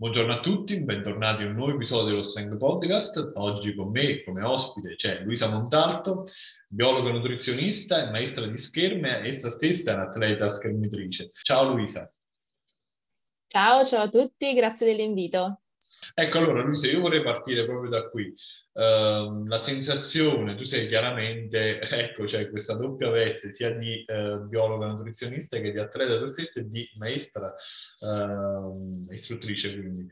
Buongiorno a tutti, bentornati in un nuovo episodio dello Strength Podcast. Oggi con me come ospite c'è Luisa Montalto, biologa nutrizionista e maestra di scherme, essa stessa è un'atleta schermitrice. Ciao Luisa. Ciao, ciao a tutti, grazie dell'invito. Ecco, allora Luisa, io vorrei partire proprio da qui. Uh, la sensazione, tu sei chiaramente, ecco, c'è cioè questa doppia veste sia di uh, biologa nutrizionista che di atleta tu stessa e di maestra uh, istruttrice, quindi.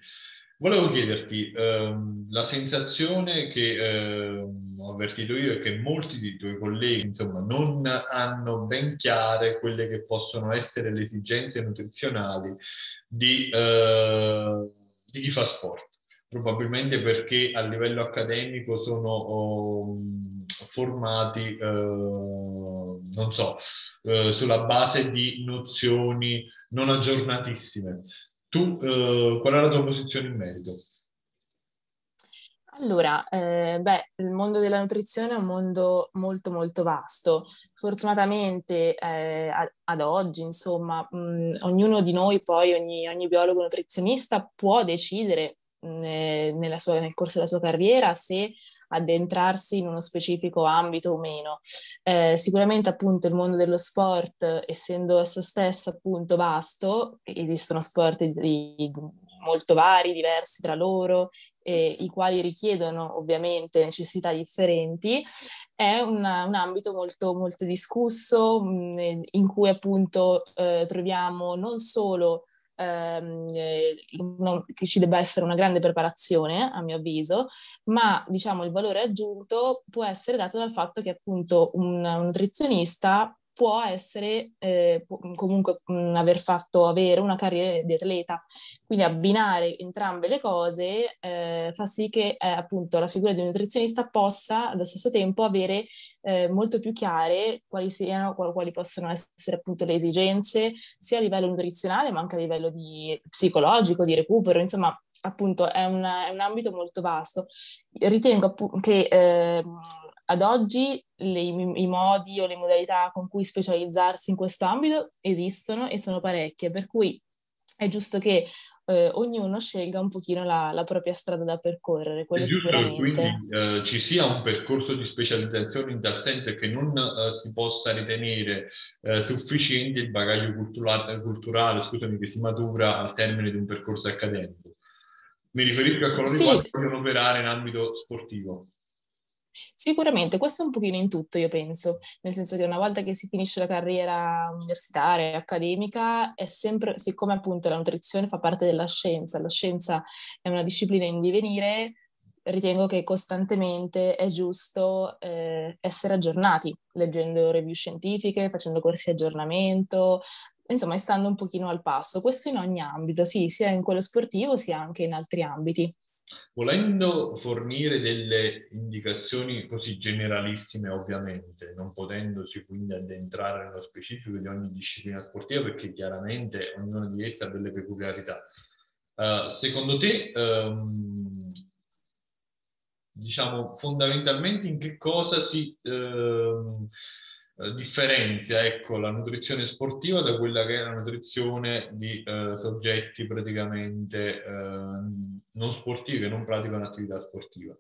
Volevo chiederti, ehm, la sensazione che ehm, ho avvertito io è che molti dei tuoi colleghi, insomma, non hanno ben chiare quelle che possono essere le esigenze nutrizionali di, eh, chi fa sport. Probabilmente perché a livello accademico sono oh, formati, eh, non so, eh, sulla base di nozioni non aggiornatissime. Tu, eh, qual è la tua posizione in merito? Allora, eh, beh, il mondo della nutrizione è un mondo molto molto vasto. Fortunatamente eh, ad oggi, insomma, mh, ognuno di noi, poi ogni, ogni biologo nutrizionista può decidere mh, sua, nel corso della sua carriera se addentrarsi in uno specifico ambito o meno. Eh, sicuramente appunto il mondo dello sport, essendo esso stesso appunto vasto, esistono sport di, molto vari, diversi tra loro, eh, i quali richiedono ovviamente necessità differenti, è una, un ambito molto, molto discusso mh, in cui appunto eh, troviamo non solo ehm, eh, che ci debba essere una grande preparazione, a mio avviso, ma diciamo il valore aggiunto può essere dato dal fatto che appunto un, un nutrizionista può essere eh, comunque mh, aver fatto avere una carriera di atleta. Quindi abbinare entrambe le cose eh, fa sì che eh, appunto la figura di un nutrizionista possa allo stesso tempo avere eh, molto più chiare quali siano, quali, possono essere appunto le esigenze sia a livello nutrizionale ma anche a livello di psicologico, di recupero, insomma appunto è, una, è un ambito molto vasto. Ritengo appunto che ehm, ad oggi le, i modi o le modalità con cui specializzarsi in questo ambito esistono e sono parecchie, per cui è giusto che eh, ognuno scelga un pochino la, la, propria strada da percorrere. È giusto che quindi eh, ci sia un percorso di specializzazione in tal senso che non eh, si possa ritenere eh, sufficiente il bagaglio culturale, culturale scusami, che si matura al termine di un percorso accademico. Mi riferisco a coloro sì. che vogliono operare in ambito sportivo. Sicuramente, questo è un pochino in tutto, io penso, nel senso che una volta che si finisce la carriera universitaria, accademica, è sempre, siccome appunto la nutrizione fa parte della scienza, la scienza è una disciplina in divenire, ritengo che costantemente è giusto eh, essere aggiornati, leggendo review scientifiche, facendo corsi di aggiornamento, insomma, stando un pochino al passo. Questo in ogni ambito, sì, sia in quello sportivo sia anche in altri ambiti. Volendo fornire delle indicazioni così generalissime, ovviamente, non potendosi quindi addentrare nello specifico di ogni disciplina sportiva, perché chiaramente ognuna di esse ha delle peculiarità. Uh, secondo te, um, diciamo, fondamentalmente in che cosa si... Uh, eh, differenzia ecco, la nutrizione sportiva da quella che è la nutrizione di eh, soggetti praticamente eh, non sportivi che non praticano attività sportiva.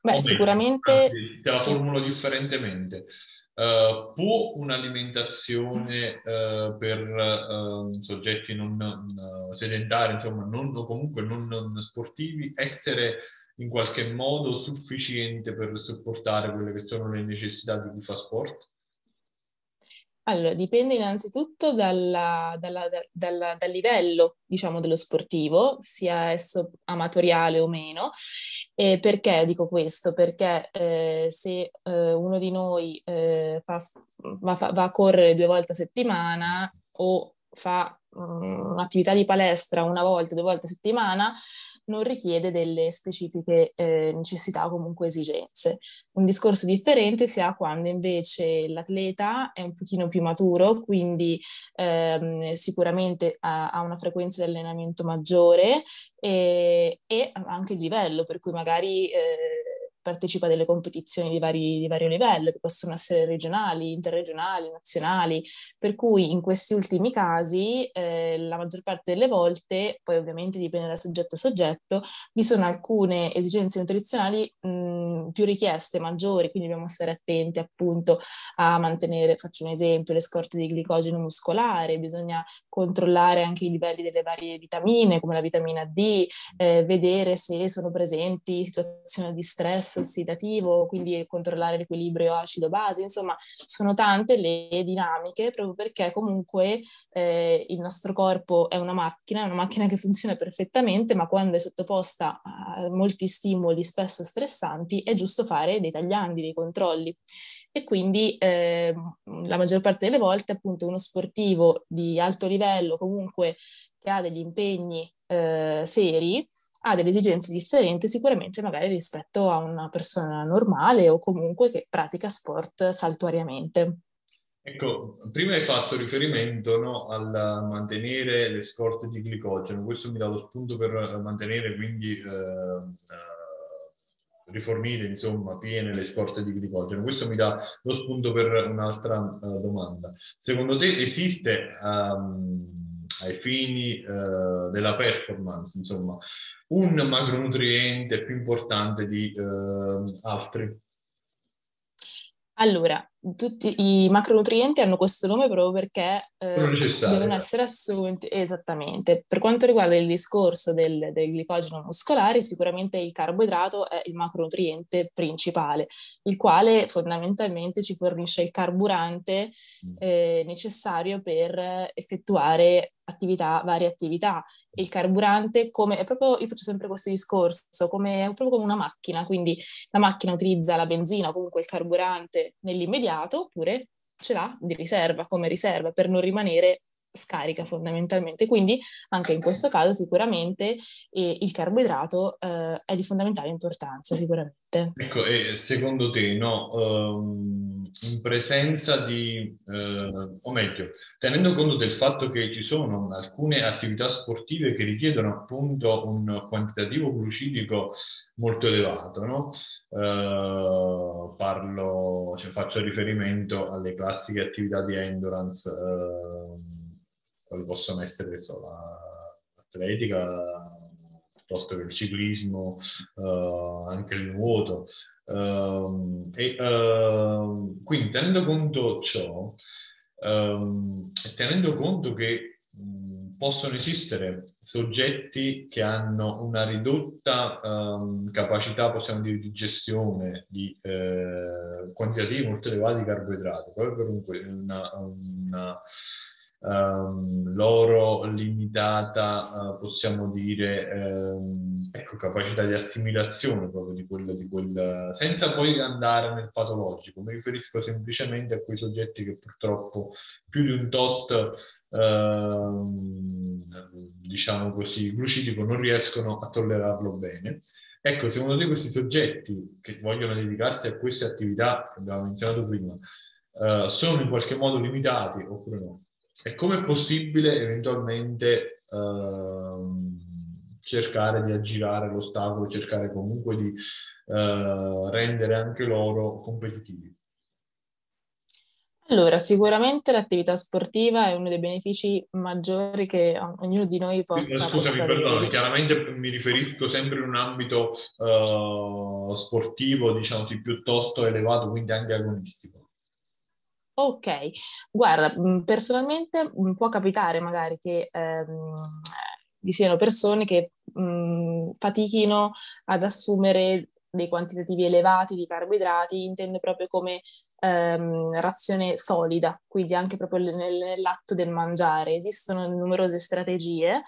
Beh, sicuramente... Anzi, te la formulo differentemente. Uh, può un'alimentazione uh, per soggetti non sedentari, insomma, non, o comunque non, non sportivi, essere in qualche modo sufficiente per supportare quelle che sono le necessità di chi fa sport? Allora, dipende innanzitutto dalla, dalla, dalla, dal livello, diciamo, dello sportivo, sia esso amatoriale o meno. E perché dico questo? Perché eh, se eh, uno di noi eh, fa, va, va, a correre due volte a settimana o fa um, un'attività di palestra una volta, due volte a settimana, non richiede delle specifiche eh, necessità o comunque esigenze. Un discorso differente si ha quando invece l'atleta è un pochino più maturo, quindi ehm, sicuramente ha, ha, una frequenza di allenamento maggiore e, e, anche il livello, per cui magari eh, partecipa a delle competizioni di, vari, di vario livello, che possono essere regionali, interregionali, nazionali, per cui in questi ultimi casi eh, la maggior parte delle volte, poi ovviamente dipende da soggetto a soggetto, vi sono alcune esigenze nutrizionali mh, più richieste, maggiori, quindi dobbiamo stare attenti appunto a mantenere, faccio un esempio, le scorte di glicogeno muscolare, bisogna controllare anche i livelli delle varie vitamine, come la vitamina D, eh, vedere se sono presenti situazioni di stress ossidativo, quindi controllare l'equilibrio acido-base, insomma sono tante le dinamiche proprio perché comunque eh, il nostro corpo è una macchina, è una macchina che funziona perfettamente, ma quando è sottoposta a molti stimoli spesso stressanti è giusto fare dei tagliandi, dei controlli e quindi eh, la maggior parte delle volte appunto uno sportivo di alto livello comunque che ha degli impegni eh, seri ha delle esigenze differenti sicuramente magari rispetto a una persona normale o comunque che pratica sport saltuariamente. Ecco, prima hai fatto riferimento no, al mantenere le scorte di glicogeno, questo mi dà lo spunto per mantenere quindi eh, rifornire insomma piene le scorte di glicogeno, questo mi dà lo spunto per un'altra uh, domanda. Secondo te esiste um, ai fini eh, della performance, insomma, un macronutriente più importante di eh, altri? Allora, tutti i macronutrienti hanno questo nome proprio perché eh, devono essere assunti esattamente. Per quanto riguarda il discorso del, del, glicogeno muscolare, sicuramente il carboidrato è il macronutriente principale, il quale fondamentalmente ci fornisce il carburante mm. eh, necessario per effettuare attività, varie attività. Il carburante come, è proprio, io faccio sempre questo discorso, come, è proprio come una macchina, quindi la macchina utilizza la benzina o comunque il carburante nell'immediato oppure ce l'ha di riserva, come riserva, per non rimanere scarica fondamentalmente. Quindi anche in questo caso sicuramente eh, il carboidrato eh, è di fondamentale importanza, sicuramente. Ecco, e secondo te, no, um, in presenza di, uh, o meglio, tenendo conto del fatto che ci sono alcune attività sportive che richiedono appunto un quantitativo glucidico molto elevato, no? Uh, parlo, cioè faccio riferimento alle classiche attività di endurance, uh, quali possono essere so, l'atletica, piuttosto che il ciclismo, uh, anche il nuoto. Uh, e uh, quindi tenendo conto ciò, um, tenendo conto che possono esistere soggetti che hanno una ridotta um, capacità, possiamo dire, di gestione di eh, quantitativi molto elevati di carboidrati, proprio per una, una um, loro limitata, uh, possiamo dire, um, ecco, capacità di assimilazione proprio di quello, di quel, senza poi andare nel patologico. Mi riferisco semplicemente a quei soggetti che purtroppo più di un tot, uh, diciamo così, glucidico non riescono a tollerarlo bene. Ecco, secondo te questi soggetti che vogliono dedicarsi a queste attività che abbiamo menzionato prima, uh, sono in qualche modo limitati oppure no? E come è possibile eventualmente uh, cercare di aggirare l'ostacolo, cercare comunque di uh, rendere anche loro competitivi? Allora, sicuramente l'attività sportiva è uno dei benefici maggiori che ognuno di noi possa, Scusami, perdono, chiaramente mi riferisco sempre in un ambito uh, sportivo, diciamo sì, piuttosto elevato, quindi anche agonistico. Ok, guarda, mm, personalmente mm, può capitare magari che ehm, vi siano persone che mh, mm, fatichino ad assumere dei quantitativi elevati di carboidrati, intendo proprio come ehm, razione solida, quindi anche proprio nell'atto del mangiare. Esistono numerose strategie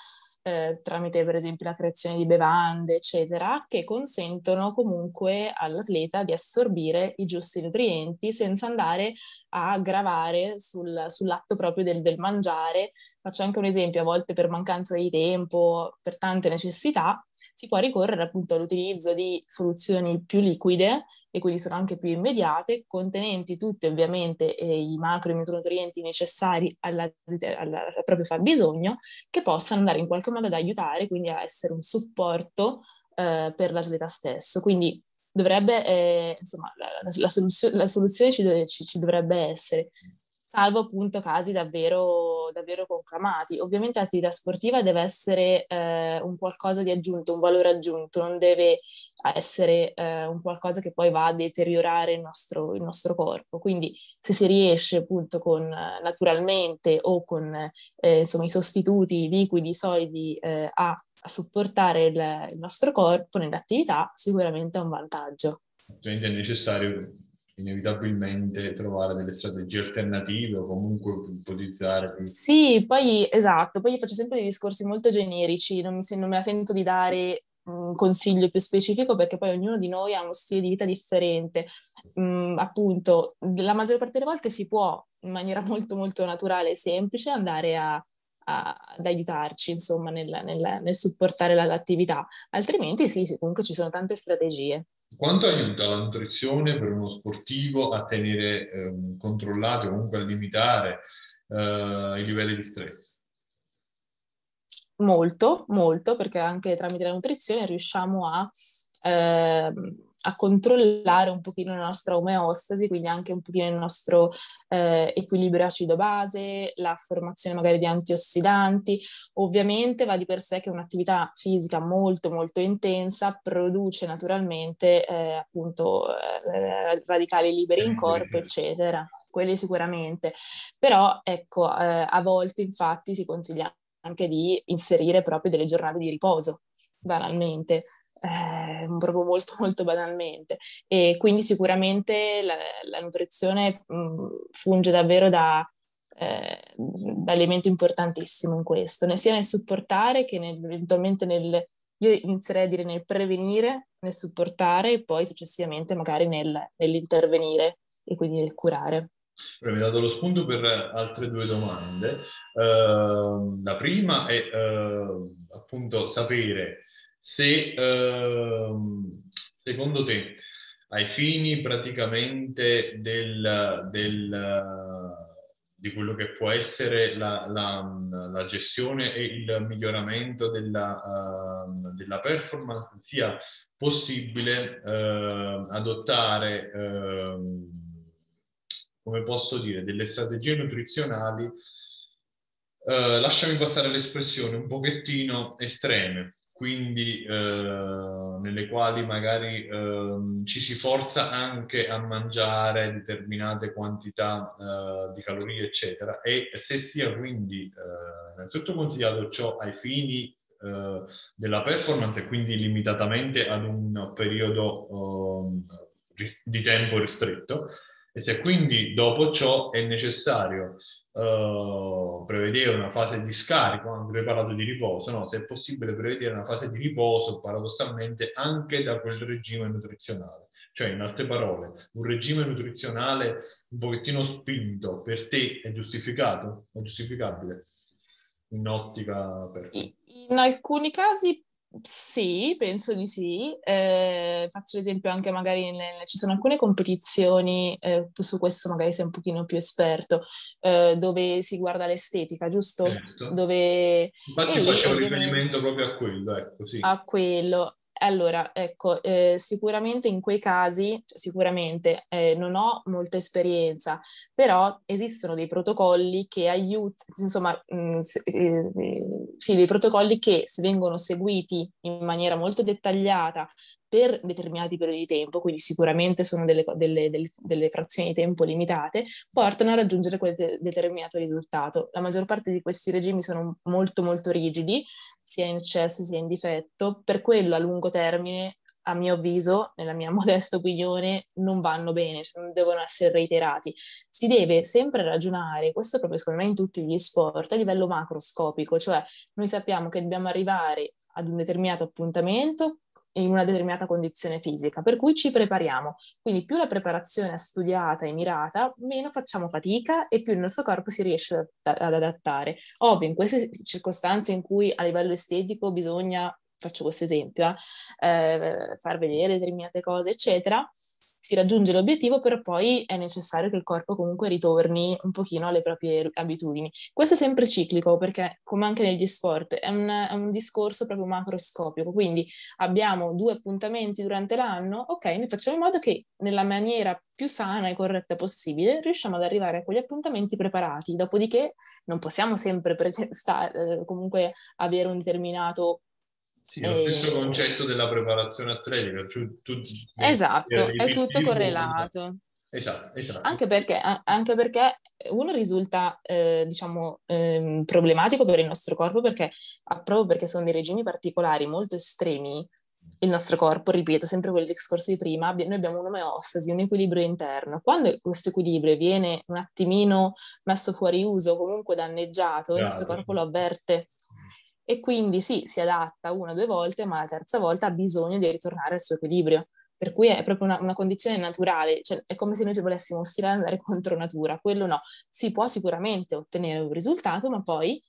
eh, tramite per esempio la creazione di bevande, eccetera, che consentono comunque all'atleta di assorbire i giusti nutrienti senza andare a gravare sul, sull'atto proprio del, del, mangiare. Faccio anche un esempio, a volte per mancanza di tempo, per tante necessità, si può ricorrere appunto all'utilizzo di soluzioni più liquide e quindi sono anche più immediate, contenenti tutti ovviamente eh, i macro e micronutrienti necessari al proprio fabbisogno, che possano andare in qualche modo ad aiutare, quindi a essere un supporto eh, per l'atleta stesso. Quindi dovrebbe, eh, insomma, la, la, la, soluzio- la soluzione ci, deve, ci, ci, dovrebbe essere, salvo appunto casi davvero, davvero conclamati. Ovviamente l'attività sportiva deve essere eh, un qualcosa di aggiunto, un valore aggiunto, non deve essere eh, un qualcosa che poi va a deteriorare il nostro, il nostro, corpo. Quindi se si riesce appunto con naturalmente o con eh, insomma, i sostituti liquidi, solidi eh, a, a, supportare il, il nostro corpo nell'attività, sicuramente è un vantaggio. Ovviamente è necessario inevitabilmente trovare delle strategie alternative o comunque ipotizzare. Sì, poi esatto, poi io faccio sempre dei discorsi molto generici, non, mi, non me la sento di dare un consiglio più specifico perché poi ognuno di noi ha uno stile di vita differente. Mm, appunto, la maggior parte delle volte si può in maniera molto molto naturale e semplice andare a, ad aiutarci, insomma, nel, nel, nel supportare l'attività. Altrimenti sì, comunque ci sono tante strategie. Quanto aiuta la nutrizione per uno sportivo a tenere eh, controllati o comunque a limitare eh, i livelli di stress? Molto, molto, perché anche tramite la nutrizione riusciamo a eh, a controllare un pochino la nostra omeostasi, quindi anche un pochino il nostro eh, equilibrio acido-base, la formazione magari di antiossidanti. Ovviamente va di per sé che un'attività fisica molto molto intensa produce naturalmente eh, appunto eh, radicali liberi in corpo, eccetera. Quelli sicuramente. Però ecco, eh, a volte infatti si consiglia anche di inserire proprio delle giornate di riposo, banalmente eh, proprio molto molto banalmente e quindi sicuramente la, la nutrizione mh, funge davvero da, eh, elemento importantissimo in questo, sia nel supportare che nel, eventualmente nel, io inizierei a dire nel prevenire, nel supportare e poi successivamente magari nel, nell'intervenire e quindi nel curare. Mi ha dato lo spunto per altre due domande. Uh, la prima è uh, appunto sapere se ehm, secondo te ai fini praticamente del, del, di quello che può essere la, la, la gestione e il miglioramento della, uh, della performance sia possibile uh, adottare, uh, come posso dire, delle strategie nutrizionali, lasciami passare l'espressione, un pochettino estreme, quindi eh, nelle quali magari eh, ci si forza anche a mangiare determinate quantità eh, di calorie, eccetera. E se sia quindi eh, innanzitutto consigliato ciò ai fini eh, della performance e quindi limitatamente ad un periodo ehm, di tempo ristretto, e se quindi dopo ciò è necessario uh, prevedere una fase di scarico, anche parlato di riposo, no? se è possibile prevedere una fase di riposo paradossalmente anche da quel regime nutrizionale. Cioè, in altre parole, un regime nutrizionale un pochettino spinto per te è giustificato? È giustificabile? In ottica per... In alcuni casi sì, penso di sì. Eh, faccio l'esempio anche magari, nelle, ci sono alcune competizioni, eh, tu su questo magari sei un pochino più esperto, eh, dove si guarda l'estetica, giusto? Certo. Dove... Infatti faccio riferimento proprio a quello, ecco, sì. A quello. Allora, ecco, eh, sicuramente in quei casi, cioè, sicuramente eh, non ho molta esperienza, però esistono dei protocolli che aiutano, insomma, mh, mm, eh, sì, dei protocolli che se vengono seguiti in maniera molto dettagliata per determinati periodi di tempo, quindi sicuramente sono delle, delle, delle, delle frazioni di tempo limitate, portano a raggiungere quel de- determinato risultato. La maggior parte di questi regimi sono molto molto rigidi, sia in eccesso sia in difetto, per quello a lungo termine a mio avviso, nella mia modesta opinione, non vanno bene, cioè non devono essere reiterati. Si deve sempre ragionare, questo proprio secondo me in tutti gli sport, a livello macroscopico, cioè noi sappiamo che dobbiamo arrivare ad un determinato appuntamento in una determinata condizione fisica, per cui ci prepariamo. Quindi più la preparazione è studiata e mirata, meno facciamo fatica e più il nostro corpo si riesce ad, ad adattare. Ovvio, in queste circostanze in cui a livello estetico bisogna, faccio questo esempio, eh, far vedere determinate cose, eccetera, si raggiunge l'obiettivo, però poi è necessario che il corpo comunque ritorni un pochino alle proprie abitudini. Questo è sempre ciclico, perché come anche negli sport, è un, è un discorso proprio macroscopico, quindi abbiamo due appuntamenti durante l'anno, ok, noi facciamo in modo che nella maniera più sana e corretta possibile riusciamo ad arrivare a quegli appuntamenti preparati, dopodiché non possiamo sempre pre- sta- eh, comunque avere un determinato sì, è lo stesso concetto della preparazione atletica. Cioè, tu, esatto, è tutto correlato. Esatto, esatto. Anche perché, anche perché uno risulta, eh, diciamo, eh, problematico per il nostro corpo perché, proprio perché sono dei regimi particolari molto estremi, il nostro corpo, ripeto, sempre quel discorso di prima, noi abbiamo un'omeostasi, un equilibrio interno. Quando questo equilibrio viene un attimino messo fuori uso, comunque danneggiato, Grazie. il nostro corpo lo avverte e quindi sì, si adatta una o due volte, ma la terza volta ha bisogno di ritornare al suo equilibrio. Per cui è proprio una, una condizione naturale, cioè è come se noi ci volessimo stirare e andare contro natura. Quello no, si può sicuramente ottenere un risultato, ma poi,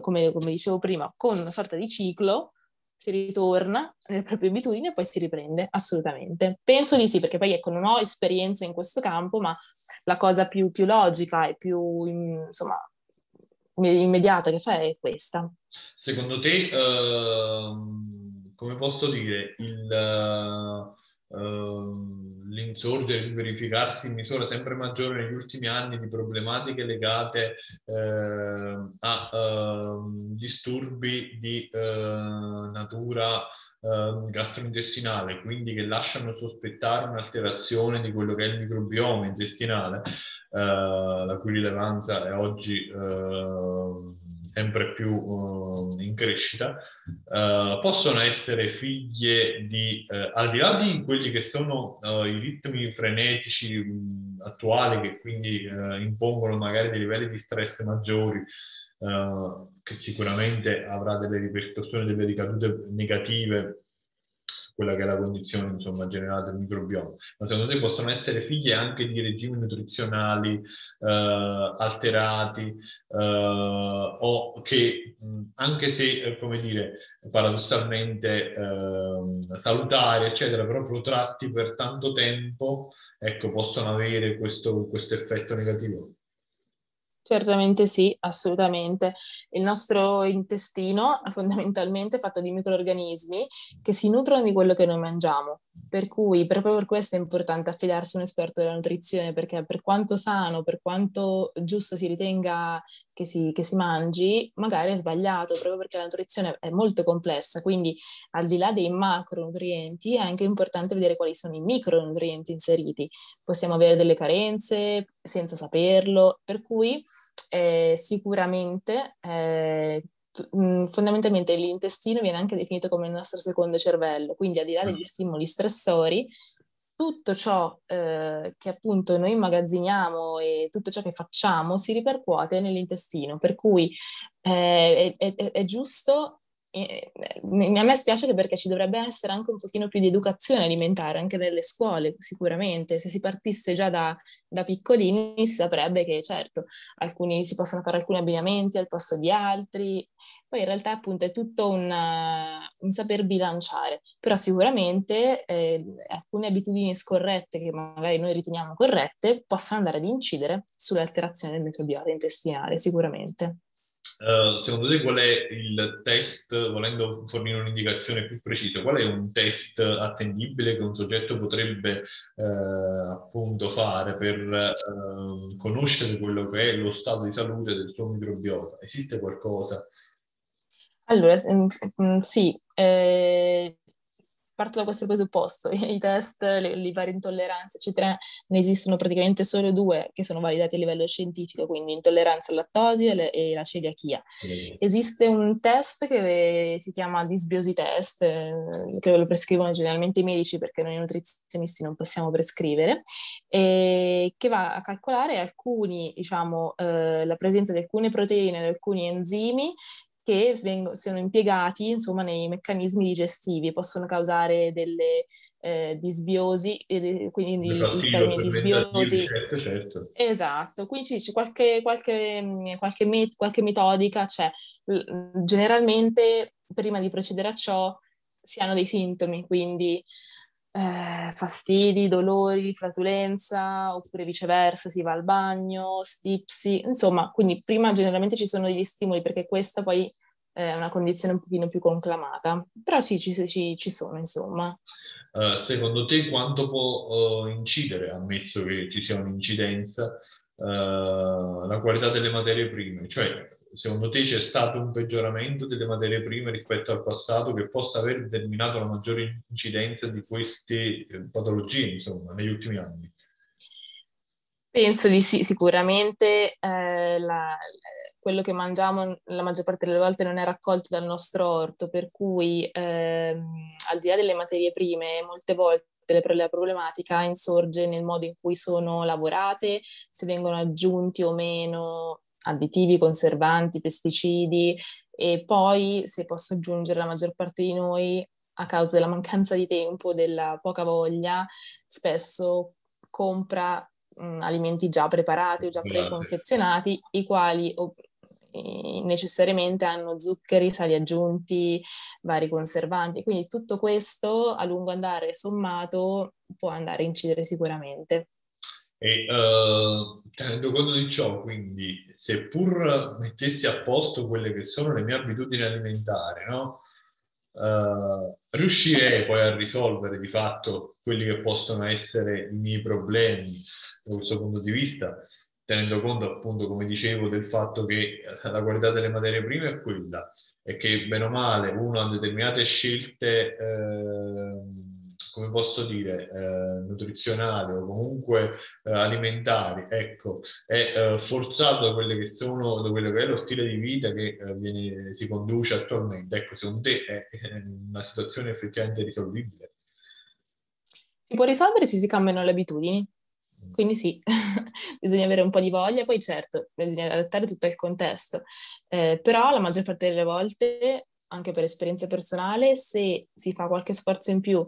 come, come dicevo prima, con una sorta di ciclo si ritorna nelle proprie abitudini e poi si riprende, assolutamente. Penso di sì, perché poi ecco, non ho esperienza in questo campo, ma la cosa più, più logica e più, insomma, immediata che fai è questa. Secondo te, uh, come posso dire, il, uh, l'insorgere, il verificarsi in misura sempre maggiore negli ultimi anni di problematiche legate uh, a ehm, disturbi di eh, natura ehm, gastrointestinale, quindi che lasciano sospettare un'alterazione di quello che è il microbioma intestinale, la cui rilevanza è oggi sempre più uh, in crescita, uh, possono essere figlie di, uh, al di là di quelli che sono i ritmi frenetici mh, attuali che quindi impongono magari dei livelli di stress maggiori, che sicuramente avrà delle ripercussioni, delle ricadute negative quella che è la condizione insomma, generale del microbioma, ma secondo te possono essere figlie anche di regimi nutrizionali eh, alterati eh, o che anche se, eh, come dire, paradossalmente ehm, salutari, eccetera, però protratti per tanto tempo, ecco, possono avere questo, questo effetto negativo? Certamente sì, assolutamente. Il nostro intestino è fondamentalmente fatto di microorganismi che si nutrono di quello che noi mangiamo. Per cui proprio per questo è importante affidarsi a un esperto della nutrizione, perché per quanto sano, per quanto giusto si ritenga che si, che si mangi, magari è sbagliato, proprio perché la nutrizione è molto complessa. Quindi al di là dei macronutrienti è anche importante vedere quali sono i micronutrienti inseriti. Possiamo avere delle carenze senza saperlo, per cui eh, sicuramente eh, Mm, fondamentalmente l'intestino viene anche definito come il nostro secondo cervello, quindi al di là degli mm. stimoli stressori, tutto ciò eh, che appunto noi immagazziniamo e tutto ciò che facciamo si ripercuote nell'intestino, per cui eh, è, è, è, giusto a me spiace perché ci dovrebbe essere anche un pochino più di educazione alimentare anche nelle scuole, sicuramente. Se si partisse già da, da piccolini si saprebbe che certo alcuni, si possono fare alcuni abbinamenti al posto di altri, poi in realtà appunto è tutto una, un saper bilanciare, però sicuramente eh, alcune abitudini scorrette che magari noi riteniamo corrette possono andare ad incidere sull'alterazione del microbiota intestinale, sicuramente. Uh, secondo te qual è il test, volendo fornire un'indicazione più precisa, qual è un test attendibile che un soggetto potrebbe uh, appunto fare per uh, conoscere quello che è lo stato di salute del suo microbiota? Esiste qualcosa? Allora, mm, sì, eh, parto da questo presupposto, i test, le, le, varie intolleranze, eccetera, ne esistono praticamente solo due che sono validati a livello scientifico, quindi intolleranza al lattosio e, le, e la celiachia. Mm. Esiste un test che si chiama disbiosi test, eh, che lo prescrivono generalmente i medici perché noi nutrizionisti non possiamo prescrivere, che va a calcolare alcuni, diciamo, eh, la presenza di alcune proteine, di alcuni enzimi che vengono, siano impiegati insomma, nei meccanismi digestivi, possono causare delle eh, disbiosi, quindi il termine disbiosi. Certo, certo. Esatto, quindi c'è qualche, qualche, mm, qualche, met- qualche metodica, c'è. Generalmente prima di procedere a ciò si hanno dei sintomi, quindi eh, fastidi, dolori, flatulenza, oppure viceversa, si va al bagno, stipsi, insomma, quindi prima generalmente ci sono degli stimoli perché questa poi è una condizione un pochino più conclamata, però sì, ci, ci, ci sono, insomma. Uh, secondo te quanto può uh, incidere, ammesso che ci sia un'incidenza, uh, la qualità delle materie prime? Cioè, secondo te c'è stato un peggioramento delle materie prime rispetto al passato che possa aver determinato la maggiore incidenza di queste eh, patologie, insomma, negli ultimi anni? Penso di sì, sicuramente eh, la, quello che mangiamo la maggior parte delle volte non è raccolto dal nostro orto, per cui ehm, al di là delle materie prime, molte volte la problematica insorge nel modo in cui sono lavorate, se vengono aggiunti o meno additivi, conservanti, pesticidi e poi, se posso aggiungere, la maggior parte di noi, a causa della mancanza di tempo, della poca voglia, spesso compra mh, alimenti già preparati o già preconfezionati, i quali o, necessariamente hanno zuccheri, sali aggiunti, vari conservanti. Quindi tutto questo a lungo andare sommato può andare a incidere sicuramente. E uh, tenendo conto di ciò, quindi, seppur mettessi a posto quelle che sono le mie abitudini alimentari, no? Uh, riuscirei poi a risolvere di fatto quelli che possono essere i miei problemi da questo punto di vista, tenendo conto appunto, come dicevo, del fatto che la qualità delle materie prime è quella e che bene o male uno ha determinate scelte. Eh, come posso dire, eh, nutrizionali o comunque eh, alimentari, ecco, è eh, forzato da quelle che sono, da quello che è lo stile di vita che eh, viene, si conduce attualmente. Ecco, secondo te è, è una situazione effettivamente risolvibile? Si può risolvere se si cambiano le abitudini. Mm. Quindi sì, bisogna avere un po' di voglia, poi certo, bisogna adattare tutto il contesto, eh, però la maggior parte delle volte, anche per esperienza personale, se si fa qualche sforzo in più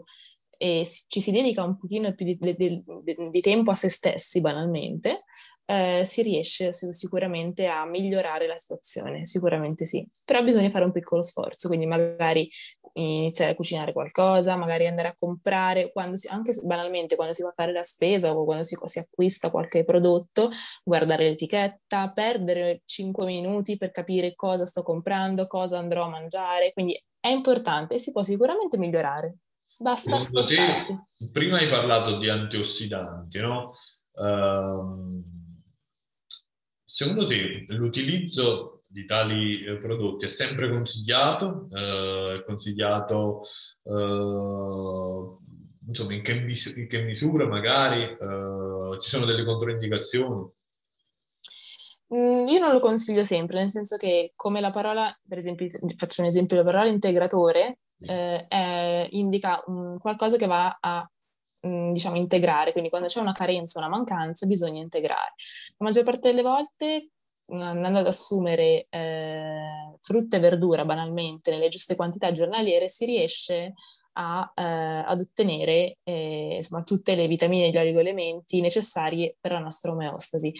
e ci si dedica un pochino più di, di, di tempo a se stessi, banalmente, eh, si riesce sicuramente a migliorare la situazione, sicuramente sì. Però bisogna fare un piccolo sforzo, quindi magari iniziare a cucinare qualcosa, magari andare a comprare, quando si, anche banalmente quando si va a fare la spesa o quando si, si acquista qualche prodotto, guardare l'etichetta, perdere 5 minuti per capire cosa sto comprando, cosa andrò a mangiare, quindi è importante e si può sicuramente migliorare. Basta sforzarsi. Te, prima hai parlato di antiossidanti, no? Uh, secondo te l'utilizzo di tali eh, prodotti è sempre consigliato? Uh, è consigliato uh, insomma in che, mis- in che, misura magari? Ci sono delle controindicazioni? Mm, io non lo consiglio sempre, nel senso che come la parola, per esempio, faccio un esempio, la parola integratore eh, è, indica um, qualcosa che va a um, diciamo integrare, quindi quando c'è una carenza, una mancanza, bisogna integrare. La maggior parte delle volte andando ad assumere eh, frutta e verdura banalmente nelle giuste quantità giornaliere si riesce a, eh, ad ottenere eh, insomma, tutte le vitamine e gli oligoelementi necessari per la nostra omeostasi.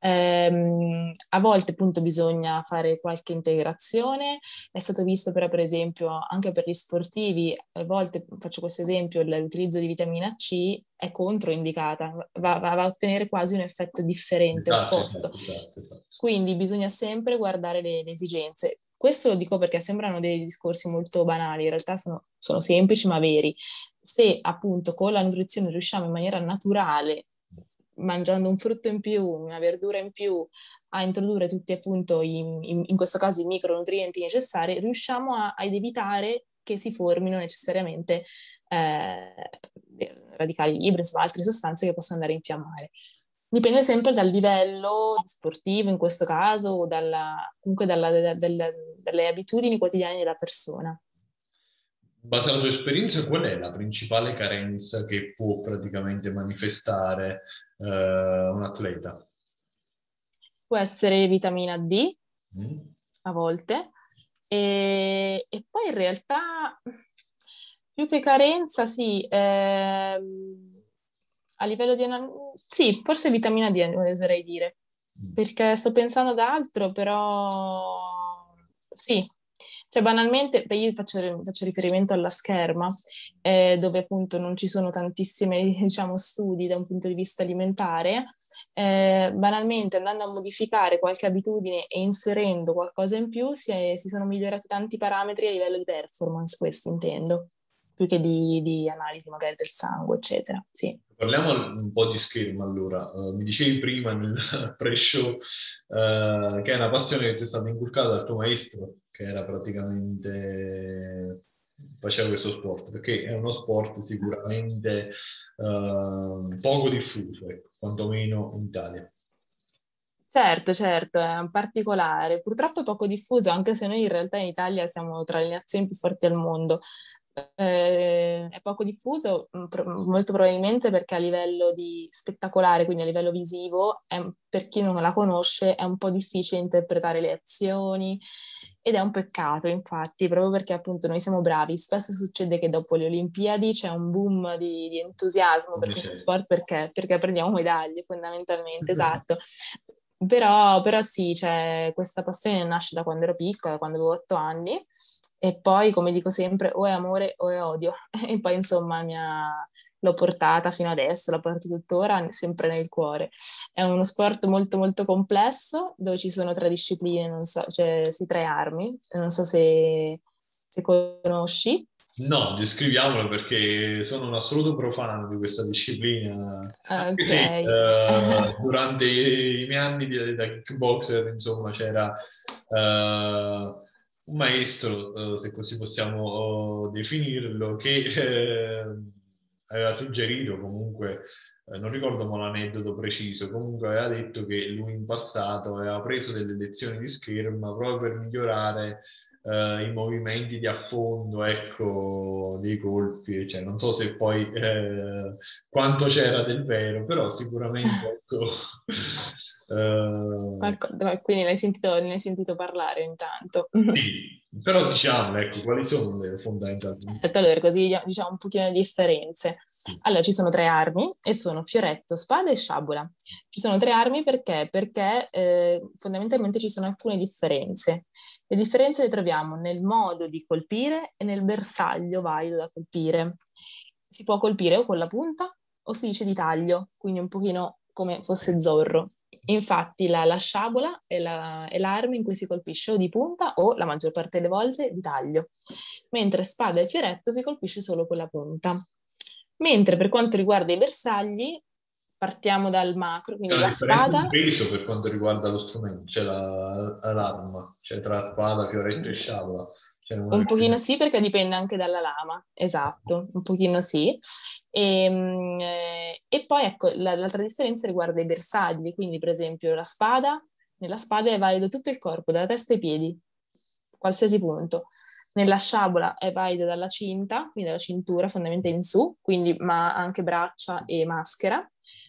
Ehm, a volte appunto bisogna fare qualche integrazione, è stato visto però per esempio anche per gli sportivi, a volte faccio questo esempio, l'utilizzo di vitamina C è controindicata, va, va, va a ottenere quasi un effetto differente, esatto, opposto. Esatto, esatto, esatto. Quindi bisogna sempre guardare le, le esigenze. Questo lo dico perché sembrano dei discorsi molto banali, in realtà sono, sono semplici ma veri. Se appunto con la nutrizione riusciamo in maniera naturale, mangiando un frutto in più, una verdura in più, a introdurre tutti appunto in, in, in questo caso i micronutrienti necessari, riusciamo a, ad evitare che si formino necessariamente eh, radicali liberi, insomma altre sostanze che possono andare a infiammare. Dipende sempre dal livello sportivo in questo caso o dalla, comunque dalla, dalla, dalle abitudini quotidiane della persona. Base alla tua esperienza, qual è la principale carenza che può praticamente manifestare eh, un atleta? Può essere vitamina D mm. a volte e, e, poi in realtà più che carenza sì, eh, a livello di... Sì, forse vitamina D oserei dire, mm. perché sto pensando ad altro, però sì, Cioè, banalmente, io faccio, faccio riferimento alla scherma, eh, dove appunto non ci sono tantissimi, diciamo, studi da un punto di vista alimentare, eh, banalmente andando a modificare qualche abitudine e inserendo qualcosa in più si, è, si sono migliorati tanti parametri a livello di performance, questo intendo più che di, di, analisi magari del sangue, eccetera. Sì. Parliamo un po' di schermo allora. Uh, mi dicevi prima nel pre-show uh, che è una passione che ti è stata inculcata dal tuo maestro, che era praticamente faceva questo sport, perché è uno sport sicuramente uh, poco diffuso, ecco, quantomeno in Italia. Certo, certo, è un particolare. Purtroppo poco diffuso, anche se noi in realtà in Italia siamo tra le nazioni più forti al mondo eh, è poco diffuso, mm, molto probabilmente perché a livello di spettacolare, quindi a livello visivo, è, per chi non la conosce, è un po' difficile interpretare le azioni ed è un peccato, infatti, proprio perché appunto noi siamo bravi. Spesso succede che dopo le Olimpiadi c'è un boom di, di entusiasmo per questo sport perché, perché prendiamo medaglie fondamentalmente, esatto. Però, però sì, cioè, questa passione nasce da quando ero piccola, quando avevo otto anni e poi, come dico sempre, o è amore o è odio. E poi, insomma, ha... l'ho portata fino adesso, la porto tuttora, sempre nel cuore. È uno sport molto, molto complesso, dove ci sono tre discipline, non so, cioè sì, tre armi, non so se, se conosci. No, descriviamolo perché sono un assoluto profano di questa disciplina. Ok. Sì, uh, durante i, miei anni di, da kickboxer, insomma, c'era... Uh, un maestro, eh, se così possiamo oh, definirlo, che eh, aveva suggerito comunque, eh, non ricordo ma l'aneddoto preciso, comunque aveva detto che lui in passato aveva preso delle lezioni di scherma proprio per migliorare eh, i movimenti di affondo, ecco, dei colpi, cioè, non so se poi eh, quanto c'era del vero, però sicuramente ecco, Uh, quindi ne hai, sentito, ne hai sentito parlare intanto. Sì, però diciamo, ecco, quali sono le fondamentali? Certo, allora, così diciamo un pochino di differenze. Allora, ci sono tre armi e sono fioretto, spada e sciabola. Ci sono tre armi perché? Perché eh, fondamentalmente ci sono alcune differenze. Le differenze le troviamo nel modo di colpire e nel bersaglio valido da colpire. Si può colpire o con la punta o si dice di taglio, quindi un pochino come fosse Zorro. Infatti la, la sciabola è, la, è, l'arma in cui si colpisce o di punta o la maggior parte delle volte di taglio, mentre spada e fioretto si colpisce solo con la punta. Mentre per quanto riguarda i bersagli, partiamo dal macro, quindi la spada... peso per quanto riguarda lo strumento, cioè la, l'arma, cioè tra spada, fioretto e sciabola. Cioè un pochino sì, perché dipende anche dalla lama, esatto, un pochino sì. E, ehm, eh, e poi ecco, la, l'altra differenza riguarda i bersagli, quindi per esempio la spada, nella spada è valido tutto il corpo, dalla testa ai piedi, qualsiasi punto. Nella sciabola è valido dalla cinta, quindi dalla cintura fondamentalmente in su, quindi ma anche braccia e maschera,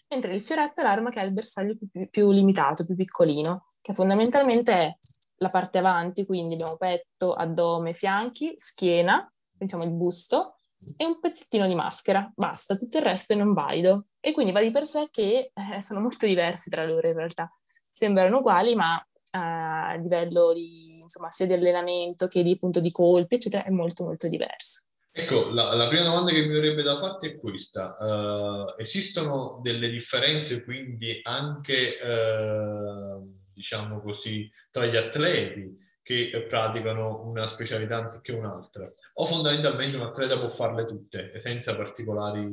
mentre il fioretto è l'arma che ha il bersaglio più, più limitato, più piccolino, che fondamentalmente è la parte avanti, quindi abbiamo petto, addome, fianchi, schiena, diciamo il busto, e un pezzettino di maschera, basta, tutto il resto è non valido. E quindi va di per sé che eh, sono molto diversi tra loro in realtà. Sembrano uguali, ma eh, a livello di, insomma, sia di allenamento che di, appunto, di colpi, eccetera, è molto molto diverso. Ecco, la, la, prima domanda che mi verrebbe da farti è questa. Uh, esistono delle differenze quindi anche... Uh diciamo così, tra gli atleti che praticano una specialità anziché un'altra, o fondamentalmente un atleta può farle tutte senza particolari...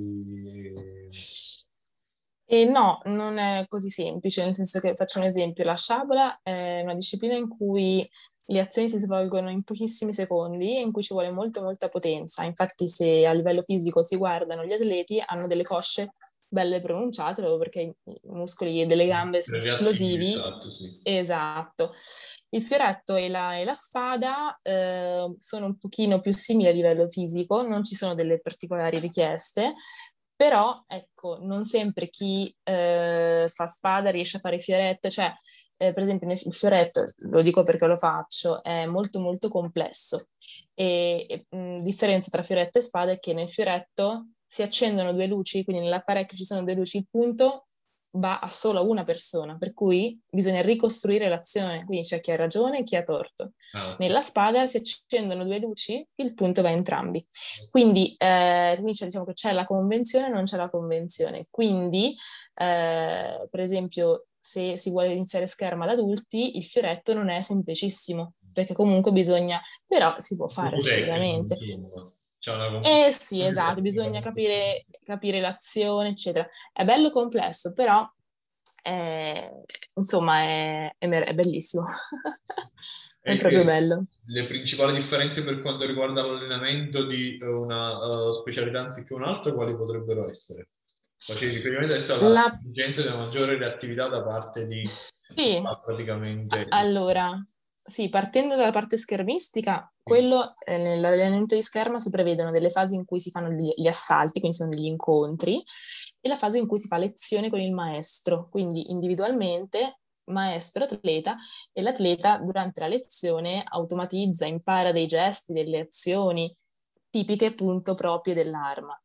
E no, non è così semplice, nel senso che faccio un esempio, la sciabola è una disciplina in cui le azioni si svolgono in pochissimi secondi e in cui ci vuole molto molta potenza. Infatti se a livello fisico si guardano gli atleti hanno delle cosce belle pronunciate proprio perché i muscoli delle gambe sono esplosivi. Esatto, sì. esatto. Il fioretto e la, e la spada eh, sono un pochino più simili a livello fisico, non ci sono delle particolari richieste, però ecco, non sempre chi eh, fa spada riesce a fare fioretto, cioè eh, per esempio il fioretto, lo dico perché lo faccio, è molto molto complesso e, e mh, differenza tra fioretto e spada è che nel fioretto si accendono due luci, quindi nell'apparecchio ci sono due luci, il punto va a solo una persona, per cui bisogna ricostruire l'azione, quindi c'è chi ha ragione e chi ha torto. Ah. Nella spada si accendono due luci, il punto va a entrambi. Quindi, eh, quindi diciamo che c'è la convenzione, non c'è la convenzione. Quindi, eh, per esempio, se si vuole iniziare scherma ad adulti, il fioretto non è semplicissimo, perché comunque bisogna, però si può fare assolutamente. Eh sì, esatto, bisogna capire, capire l'azione, eccetera. È bello complesso, però è, insomma è, è, è bellissimo. è proprio bello. Le principali differenze per quanto riguarda l'allenamento di una uh, specialità anziché un'altra, quali potrebbero essere? Facevi riferimento adesso alla esigenza di una maggiore reattività da parte di sì. praticamente. Allora, sì, partendo dalla parte schermistica, quello eh, nell'allenamento di scherma si prevedono delle fasi in cui si fanno gli, gli, assalti, quindi sono degli incontri, e la fase in cui si fa lezione con il maestro, quindi individualmente maestro atleta e l'atleta durante la lezione automatizza, impara dei gesti, delle azioni tipiche appunto proprie dell'arma.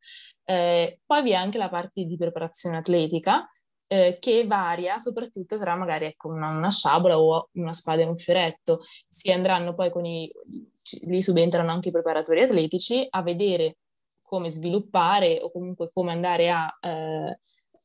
Eh, poi vi è anche la parte di preparazione atletica eh, che varia soprattutto tra magari ecco, una, una, sciabola o una spada e un fioretto. Si andranno poi con i, lì subentrano anche i preparatori atletici a vedere come sviluppare o comunque come andare a eh,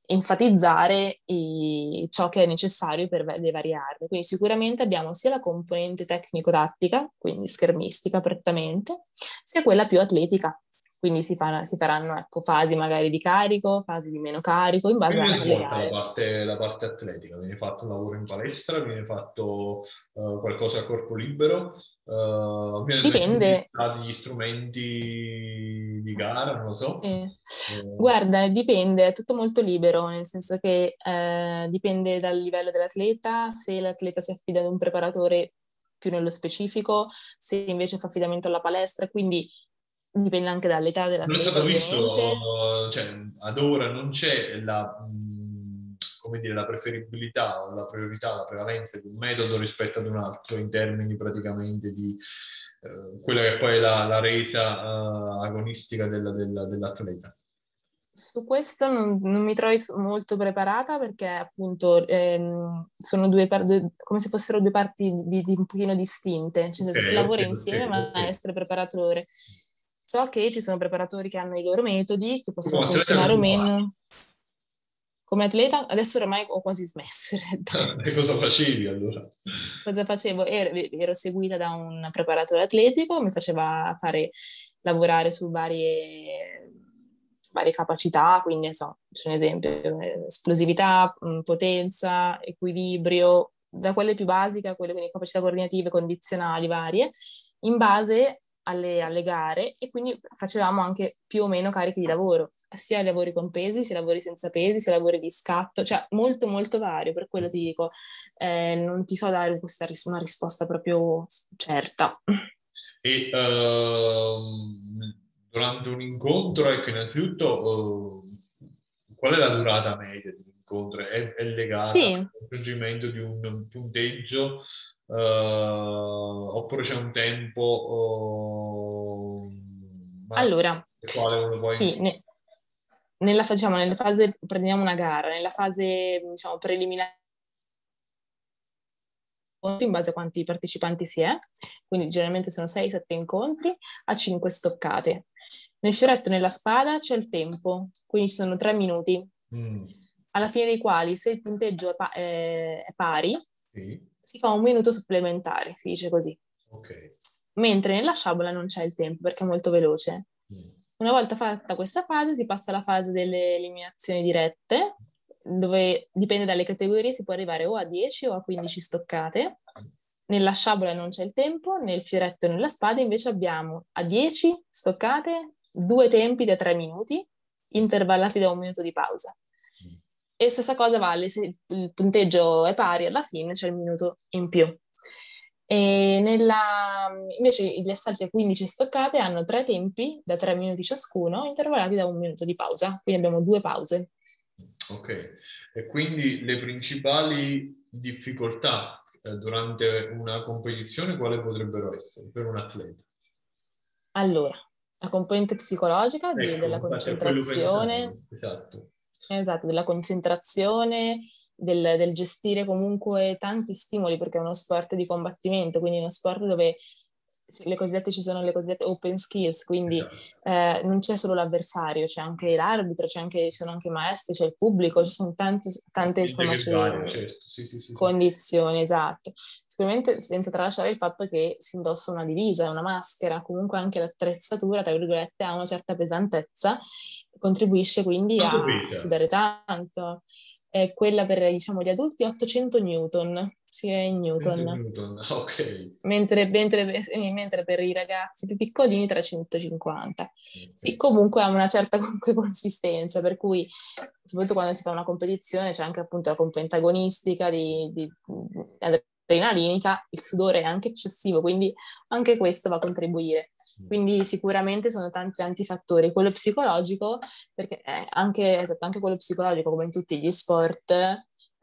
enfatizzare i, ciò che è necessario per le varie armi. Quindi sicuramente abbiamo sia la componente tecnico-tattica, quindi schermistica prettamente, sia quella più atletica, quindi si, fa, si faranno ecco, fasi magari di carico, fasi di meno carico, in base alle gare. La parte, la parte atletica, viene fatto un lavoro in palestra, viene fatto uh, qualcosa a corpo libero, uh, dipende degli strumenti di gara, non lo so. Sì. Eh. Guarda, dipende, è tutto molto libero, nel senso che eh, dipende dal livello dell'atleta, se l'atleta si affida ad un preparatore più nello specifico, se invece fa affidamento alla palestra, quindi dipende anche dall'età della Non è stato visto, cioè, ad ora non c'è la, come dire, la preferibilità o la priorità, la prevalenza di un metodo rispetto ad un altro in termini praticamente di eh, quella che poi è la, la resa uh, agonistica della, della, dell'atleta. Su questo non, non, mi trovi molto preparata perché appunto ehm, sono due, due, come se fossero due parti di, di un pochino distinte, cioè okay, si lavora okay, insieme okay, maestro e preparatore. So che ci sono preparatori che hanno i loro metodi, che possono Come funzionare o meno. Come atleta, adesso ormai ho quasi smesso. e cosa facevi allora? Cosa facevo? Ero, ero, seguita da un preparatore atletico, mi faceva fare, lavorare su varie, varie capacità, quindi so, c'è un esempio, esplosività, mm, potenza, equilibrio, da quelle più basiche a quelle quindi capacità coordinative, condizionali varie, in base alle, alle, gare e quindi facevamo anche più o meno carichi di lavoro, sia lavori con pesi, sia lavori senza pesi, sia lavori di scatto, cioè molto molto vario, per quello ti dico, eh, non ti so dare questa, una risposta proprio certa. E uh, durante un incontro, ecco, innanzitutto, uh, qual è la durata media di un incontro? È, è legata sì. al raggiungimento di un punteggio Uh, oppure c'è un tempo... Uh, allora, poi... sì, ne, nella, diciamo, nella fase, prendiamo una gara, nella fase diciamo, preliminare in base a quanti partecipanti si è, quindi generalmente sono 6-7 incontri a 5 stoccate. Nel fioretto nella spada c'è il tempo, quindi ci sono 3 minuti, mm. alla fine dei quali se il punteggio è, pa- è, è pari, sì si fa un minuto supplementare, si dice così. Okay. Mentre nella sciabola non c'è il tempo perché è molto veloce. Mm. Una volta fatta questa fase si passa alla fase delle eliminazioni dirette, dove dipende dalle categorie, si può arrivare o a 10 o a 15 stoccate. Nella sciabola non c'è il tempo, nel fioretto e nella spada invece abbiamo a 10 stoccate, due tempi da 3 minuti, intervallati da un minuto di pausa. E stessa cosa vale se il punteggio è pari alla fine, c'è il minuto in più. E nella, invece gli assalti a 15 stoccate hanno tre tempi da tre minuti ciascuno, intervallati da un minuto di pausa, quindi abbiamo due pause. Ok, e quindi le principali difficoltà eh, durante una competizione quali potrebbero essere per un atleta? Allora, la componente psicologica ecco, della concentrazione. Esatto Esatto, della concentrazione, del, del, gestire comunque tanti stimoli, perché è uno sport di combattimento, quindi uno sport dove le cosiddette ci sono le cosiddette open skills, quindi esatto. eh, non c'è solo l'avversario, c'è anche l'arbitro, c'è anche, ci sono anche i maestri, c'è il pubblico, ci sono tanti, tante insomma, certo. sì, sì, sì, condizioni, esatto. Sicuramente senza tralasciare il fatto che si indossa una divisa, una maschera, comunque anche l'attrezzatura, tra virgolette, ha una certa pesantezza, contribuisce quindi a sudare tanto è quella per diciamo gli adulti 800 newton, si è in newton. newton. Okay. Mentre, mentre, mentre, per i ragazzi più piccolini 350. Okay. Sì, comunque ha una certa comunque consistenza, per cui soprattutto quando si fa una competizione c'è anche appunto la componente agonistica di, di, di adrenalinica, il sudore è anche eccessivo, quindi anche questo va a contribuire. Mm. Quindi sicuramente sono tanti tanti fattori. Quello psicologico, perché anche, esatto, anche quello psicologico, come in tutti gli sport,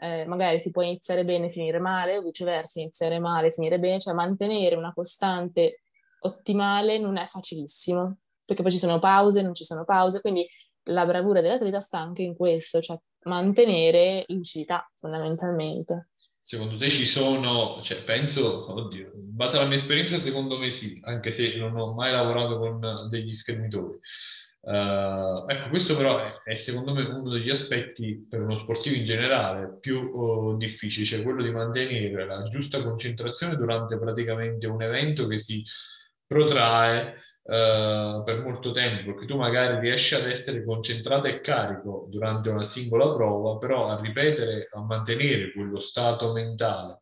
eh, magari si può iniziare bene e finire male, o viceversa, iniziare male e finire bene, cioè mantenere una costante ottimale non è facilissimo, perché poi ci sono pause, non ci sono pause, quindi la bravura dell'atleta sta anche in questo, cioè mantenere lucidità fondamentalmente. Secondo te ci sono, cioè penso, oddio, in base alla mia esperienza secondo me sì, anche se non ho mai lavorato con degli schermitori. Uh, ecco, questo però è, è, secondo me uno degli aspetti per uno sportivo in generale più uh, difficili, cioè quello di mantenere la giusta concentrazione durante praticamente un evento che si protrae uh, per molto tempo, perché tu magari riesci ad essere concentrato e carico durante una singola prova, però a ripetere, a mantenere quello stato mentale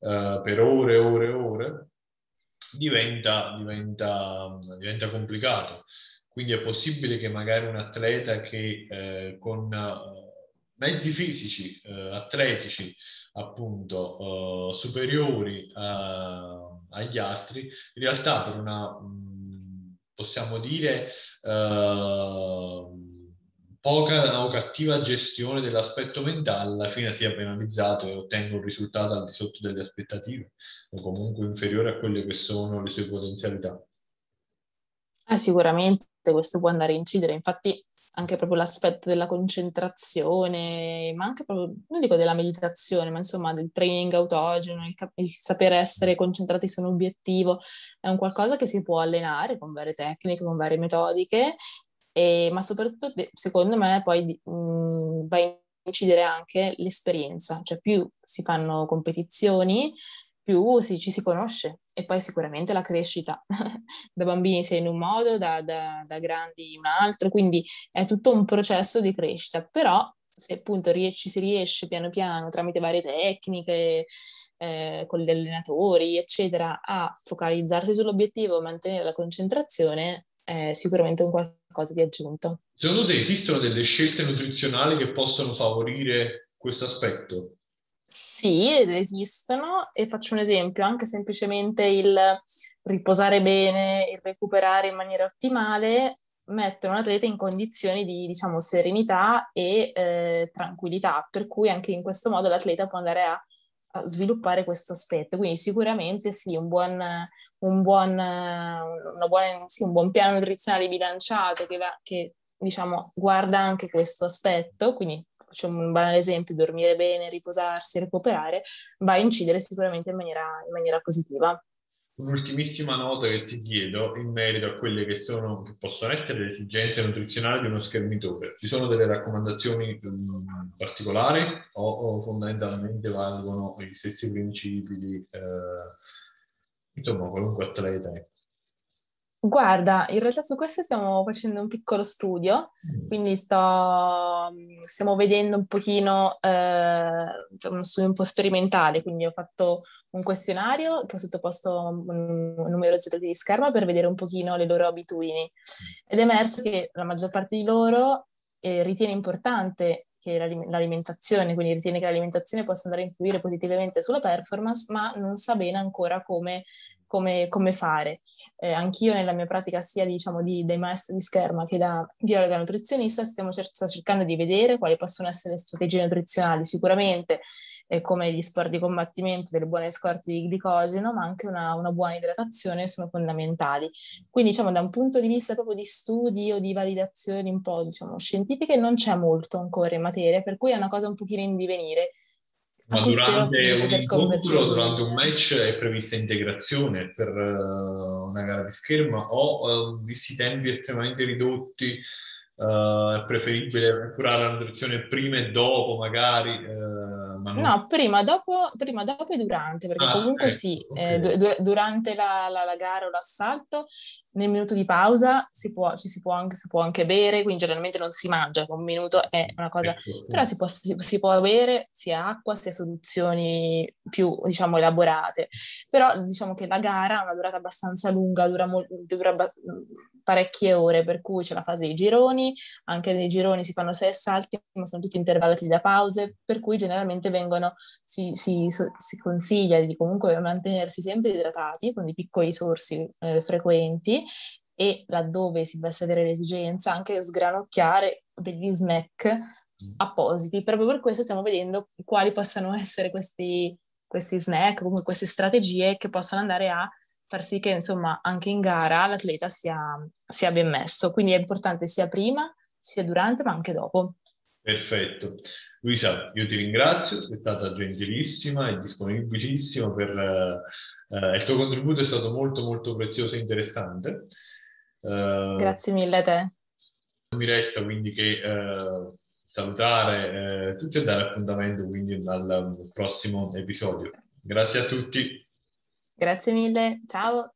uh, per ore e ore e ore diventa, diventa, diventa complicato. Quindi è possibile che magari un atleta che eh, con mezzi fisici, eh, atletici, appunto, uh, superiori uh, agli altri, in realtà per una, possiamo dire, uh, poca o cattiva gestione dell'aspetto mentale, alla fine sia penalizzato e ottenga un risultato al di sotto delle aspettative o comunque inferiore a quelle che sono le sue potenzialità. Eh, sicuramente questo può andare a incidere, infatti anche proprio l'aspetto della concentrazione, ma anche proprio, non dico della meditazione, ma insomma del training autogeno, il, cap- il sapere essere concentrati su un obiettivo, è un qualcosa che si può allenare con varie tecniche, con varie metodiche, e, ma soprattutto secondo me poi mh, mm, va a incidere anche l'esperienza, cioè più si fanno competizioni, più si, ci si conosce e poi sicuramente la crescita. da bambini sei in un modo, da, da, da, grandi un altro, quindi è tutto un processo di crescita, però se appunto ci si riesce piano piano tramite varie tecniche, eh, con gli allenatori, eccetera, a focalizzarsi sull'obiettivo mantenere la concentrazione, è sicuramente un qualcosa di aggiunto. Secondo te esistono delle scelte nutrizionali che possono favorire questo aspetto? Sì, esistono e faccio un esempio, anche semplicemente il riposare bene, il recuperare in maniera ottimale mette un atleta in condizioni di, diciamo, serenità e eh, tranquillità, per cui anche in questo modo l'atleta può andare a, a sviluppare questo aspetto. Quindi sicuramente sì, un buon, un buon, buona, sì, un buon piano nutrizionale bilanciato che, va, che diciamo, guarda anche questo aspetto, quindi facciamo un banale esempio, dormire bene, riposarsi, recuperare, va a incidere sicuramente in maniera, in maniera positiva. Un'ultimissima nota che ti chiedo in merito a quelle che, sono, che possono essere le esigenze nutrizionali di uno schermitore. Ci sono delle raccomandazioni um, particolari o, o, fondamentalmente valgono gli stessi principi di, eh, insomma, qualunque atleta? Guarda, in realtà su questo stiamo facendo un piccolo studio, quindi sto, stiamo vedendo un pochino, eh, uno studio un po' sperimentale, quindi ho fatto un questionario che ho sottoposto a un, numero di scherma per vedere un pochino le loro abitudini. Ed è emerso che la maggior parte di loro eh, ritiene importante che l'alimentazione, quindi ritiene che l'alimentazione possa andare a influire positivamente sulla performance, ma non sa bene ancora come come, come fare. Eh, anch'io nella mia pratica sia diciamo di, dei maestri di scherma che da biologa nutrizionista stiamo cer- cercando di vedere quali possono essere le strategie nutrizionali. Sicuramente eh, come gli sport di combattimento, delle buone scorte di glicogeno, ma anche una, una buona idratazione sono fondamentali. Quindi diciamo da un punto di vista proprio di studi o di validazioni un po' diciamo scientifiche non c'è molto ancora in materia, per cui è una cosa un pochino in divenire ma durante un incontro, durante un match è prevista integrazione per uh, una gara di scherma o uh, visti i tempi estremamente ridotti uh, è preferibile curare la nutrizione prima e dopo magari? Non... No, prima dopo, prima, dopo, e durante, perché ah, comunque ecco, sì, okay. eh, du- durante la, la, la, gara o l'assalto nel minuto di pausa si può, ci si può, anche, si può anche bere, quindi generalmente non si mangia, un minuto è una cosa, ecco, però si può, si, si può, bere sia acqua sia soluzioni più, diciamo, elaborate. Però diciamo che la gara ha una durata abbastanza lunga, dura, mo- dura ba- parecchie ore, per cui c'è la fase dei gironi, anche nei gironi si fanno sei assalti, ma sono tutti intervallati da pause, per cui generalmente vengono, si, si, si consiglia di comunque mantenersi sempre idratati con dei piccoli sorsi eh, frequenti e laddove si dovesse avere l'esigenza anche sgranocchiare degli snack appositi. Proprio per questo stiamo vedendo quali possano essere questi, questi snack, comunque queste strategie che possono andare a far sì che insomma anche in gara l'atleta sia, sia ben messo. Quindi è importante sia prima, sia durante, ma anche dopo. Perfetto. Luisa, io ti ringrazio, sei stata gentilissima e disponibilissima per eh, il tuo contributo è stato molto molto prezioso e interessante. Uh, Grazie mille a te. Non mi resta quindi che uh, salutare uh, tutti e dare appuntamento quindi al prossimo episodio. Grazie a tutti. Grazie mille, ciao!